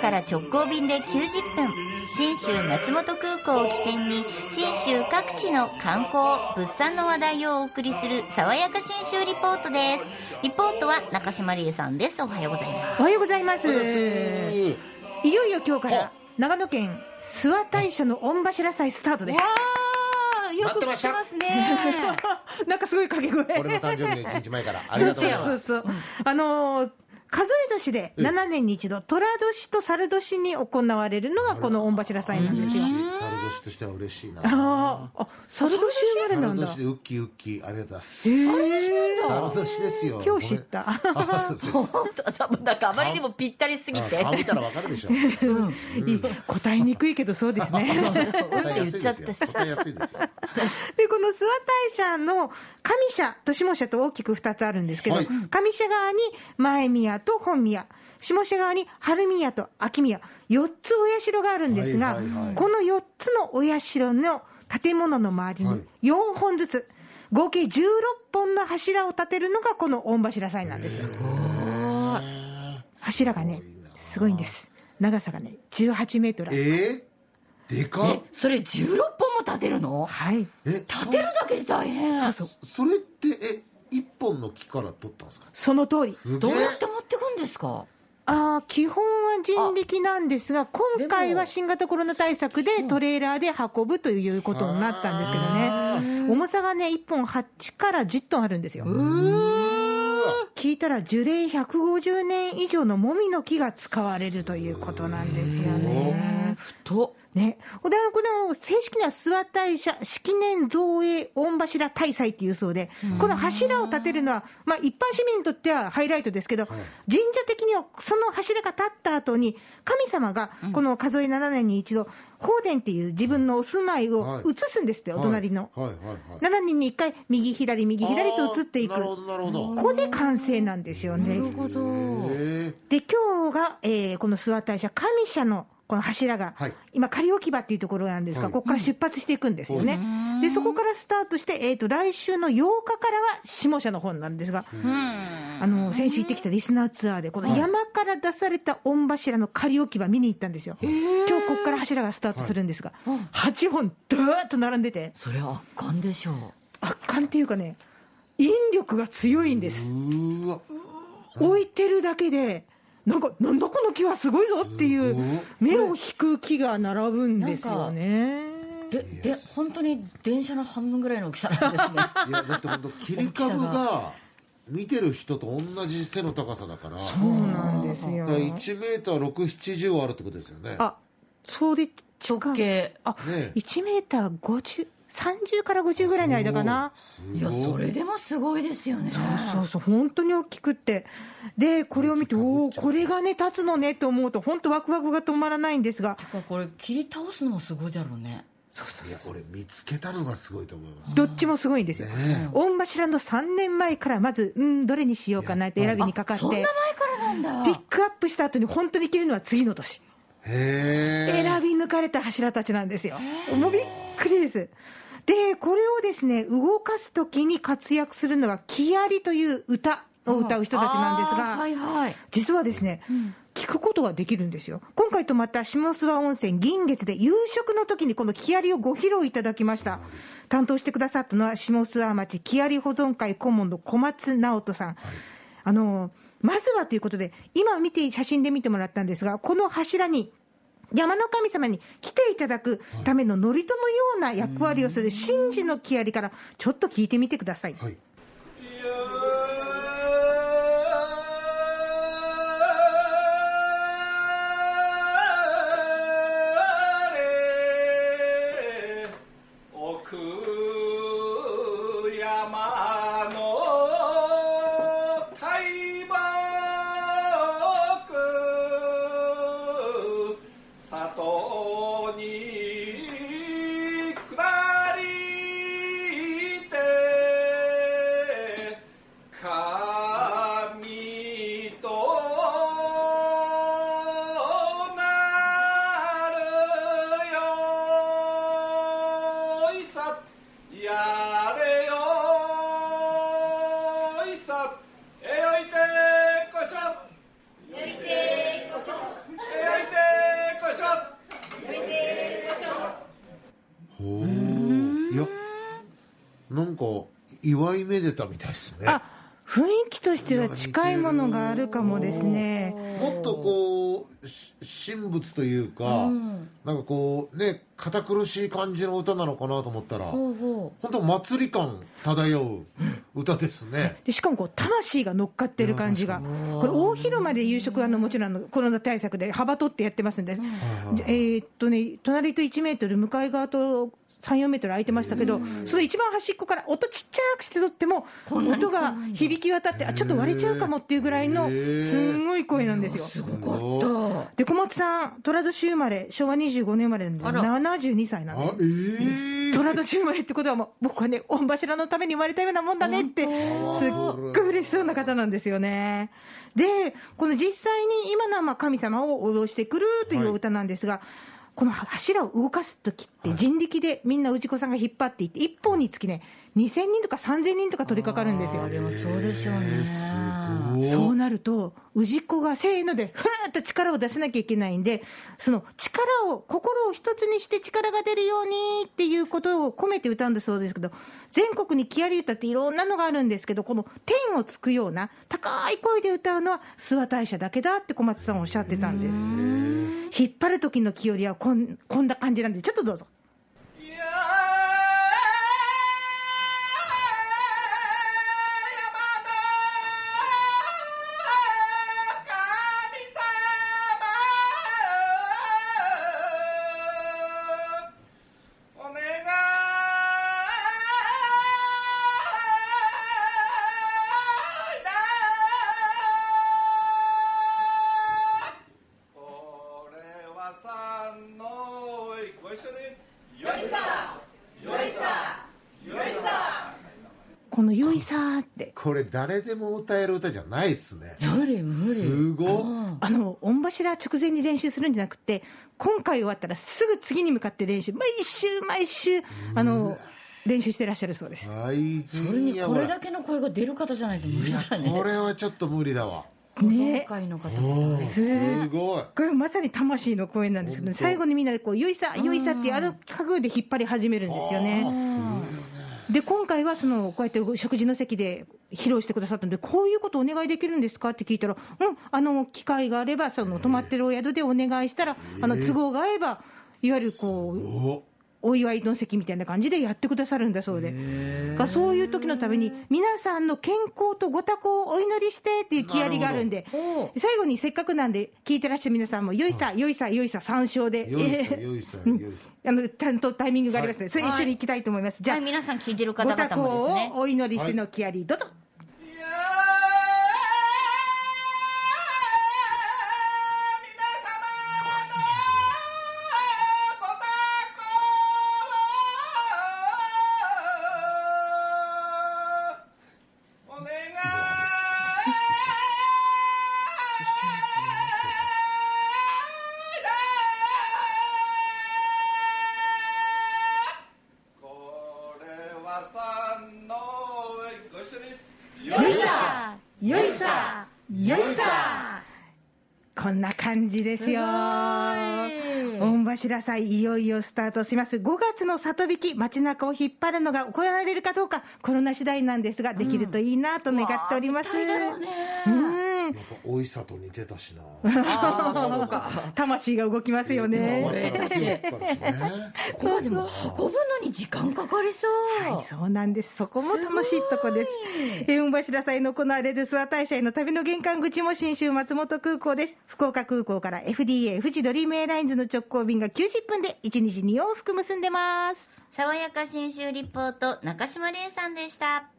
から直行便で90分信州松本空港を起点に信州各地の観光物産の話題をお送りする爽やか信州リポートですリポートは中島理恵さんですおはようございますおはようございます。いよいよ今日から長野県諏訪大社の御柱祭スタートです。よく聞きますね なんかすごい掛け声。俺の誕生日の1日前から。ありがとうございます。そうそうそう。あのー数え年で7年に一度、寅年と猿年に行われるのがこの御柱祭なんですよ。猿年としては嬉しいな。あーあ、猿年生まれなんだ。猿年でウッキーウッキー、ありがとうございます。猿年ですよ。今日知った。あそうそうそう。なんかあまりにもぴったりすぎて。あ顔見たらわかるでしょ。答えにくいけどそうですね。答えやすいですよ言っちゃったし答えやすいですよ。で、この諏訪大社の上社と下社と大きく2つあるん。ですけど、はい上社側に前宮と本宮、下社側に春宮と秋宮、4つお社があるんですが、はいはいはいこの4つのお社の建物の周りはいに4本ずつ、合計16本の柱を立てるのがこの御柱祭なんですよ。柱がね、すごいんです。長さがね、18メートルある。えー、でかっえ。それ16本も立てるの？はい。え、立てるだけで大変そうそう。そそれって、え、一本の木から取ったんですか？その通り。どうやって持ってくんですか？あー基本は人力なんですが、今回は新型コロナ対策でトレーラーで運ぶということになったんですけどね、重さがね、1本8から10トンあるんですよ。聞いたら樹齢150年以上のもみの木が使われるということなんですよね。とね、おでこの正式には諏訪大社式年造営御柱大祭っていうそうで、この柱を立てるのは、まあ、一般市民にとってはハイライトですけど、神社的にはその柱が立った後に、神様がこの数え7年に一度、法殿っていう自分のお住まいを移すんですって、お隣の。はい。はい。はい。はい。7年に1回、右左、右左と移っていく。ここで完成なんですよね。で、今日が、えーこの諏訪大社、上社のこの柱が、はい。今、仮置き場っていうところなんですが、はい。ここから出発していくんですよね。で、そこからスタートして、えー、と来週の8日からは下社の方なんですが、あの先週行ってきたリスナーツアーで、この山から出された御柱の仮置き場見に行ったんですよ。今日ここから柱がスタートするんですが、8本、ドーッと並んでて、それ圧巻でしょう。圧巻っていうかね、引力が強いんです。置いてるだけで、なんか、なんだこの木はすごいぞっていう目を引く木が並ぶんですよね。でで本当に電車の半分ぐらいの大きさなんですね。いや、だって本当切り株が、見てる人と同じ背の高さだから、そうなんですよ。だ。から1メーター6、70あるってことですよね。あ、そうで、直径。あ、ね1メーター50、30から50ぐらいの間かな。い。いやそれでもすごいですよねそうそう、本当に大きくって。で、これを見て、おお、これがね、立つのねと思うと、本当ワクワクが止まらないんですが、てかこれ切り倒すのもすごいだろうねそうそういや、俺見つけたのがすごいと思います。どっちもすごいんですよ。ね御柱の3年前からまず、うん、どれにしようかなって選びにかかって、そんな前からなんだピックアップした後に本当に切るのは次の年。選び抜かれた柱たちなんですよ。もうびっくりです。で、これをですね、動かすときに活躍するのが、木槍という歌を歌う人たちなんですが、はいはい実はですね、聞くことができるんですよ。今回泊まった下諏訪温泉銀月で夕食の時にこの木槍をご披露いただきました。担当してくださったのは下諏訪町木槍保存会顧問の小松直人さん。あの、まずはということで、今見て、写真で見てもらったんですが、この柱に、山の神様に来ていただくための祝詞のような役割をする神事の木遣りから、ちょっと聞いてみてください。はい。神となるよに下りて神となるよいさやれよいさえよいてこしょよいてこしょ焼いてこいしょほういやなんか祝いめでたみたいですね。あ雰囲気としては近いものがあるかもですね。もっとこうし神仏というか、なんかこうね堅苦しい感じの歌なのかなと思ったら本当祭り感漂う歌ですね、でしかもこう魂が乗っかってる感じが、これ、大広間で夕食はあのもちろんあのコロナ対策で幅取ってやってますんで、でえーっとね、隣と1メートル、向かい側と3、4メートル空いてましたけど、その一番端っこから音ちっちゃくして撮っても、音が響き渡って、あちょっと割れちゃうかもっていうぐらいの、すんごい声なんですよ。すごい。で小松さん、寅年生まれ、昭和25年生まれなんで、あら。72歳なんあでえ。え虎年生まれってことはもう、僕はね、御柱のために生まれたようなもんだねって、すっごい嬉しそうな方なんですよね。で、この実際に今のはまあ神様を脅してくるという歌なんですが、この柱を動かすときって人力でみんな氏子さんが引っ張っていって、一本につきね、2000人とか3000人とか取り掛かるんですよう。。でもそうでしょうね。そうなると、氏子がせーので、ふーっと力を出さなきゃいけないんで、その力を、心を一つにして力が出るようにっていうことを込めて歌うんだそうですけど、全国に木遣り歌っていろんなのがあるんですけど、この天をつくような高い声で歌うのは諏訪大社だけだって小松さんおっしゃってたんです。引っ張る時の木よりはこんこんな感じなんで、ちょっとどうぞ。れは三のご一緒によいさよいさよいさこのゆいさーって。これ誰でも歌える歌じゃないっすね無理無理。すごっあの、御柱直前に練習するんじゃなくて、今回終わったらすぐ次に向かって練習、毎週毎週、あの、練習してらっしゃるそうです。大それにこれだけの声が出る方じゃないと無理だね。これはちょっと無理だわね。すごい。これまさに魂の声なんですけど、最後にみんなでこう、ゆいさ、ゆいさってあの家具で引っ張り始めるんですよね。で、今回はその、こうやって食事の席で披露してくださったので、こういうことお願いできるんですかって聞いたら、うん、あの、機会があれば、その、泊まってるお宿でお願いしたら、あの、都合が合えば、いわゆるこう、おお祝いの席みたいな感じでやってくださるんだそうで、がそういう時のために、皆さんの健康とご多幸をお祈りしてっていう気合りがあるんで最後にせっかくなんで、聞いてらっしゃる皆さんも、よいさ、よいさ、よいさ、参照で、よいさえー よいさうんよいさあのちゃんとタイミングがありますので、それ一緒に行きたいと思います。じゃあ、はい、皆さん聞いてる方ご多幸々もですね。を。お祈りしての気合り、どうぞ。よいさ。こんな感じですよ。御柱祭、いよいよスタートします。5月の里引き、街中を引っ張るのが行われるかどうか、コロナ次第なんですが、できるといいなと願っております。うんやっぱおいさと似てたしな ああ、そうか。魂が動きますよね。ったら火を引っ張るしねここまでも運ぶのに時間かかりそう。はい、そうなんです。そこも楽しいとこです。えー、御柱祭の行われる諏訪大社への旅の玄関口も新州松本空港です。福岡空港から FDA 富士ドリームエアラインズの直行便が90分で1日2往復結んでます。爽やか新州リポート、中島玲さんでした。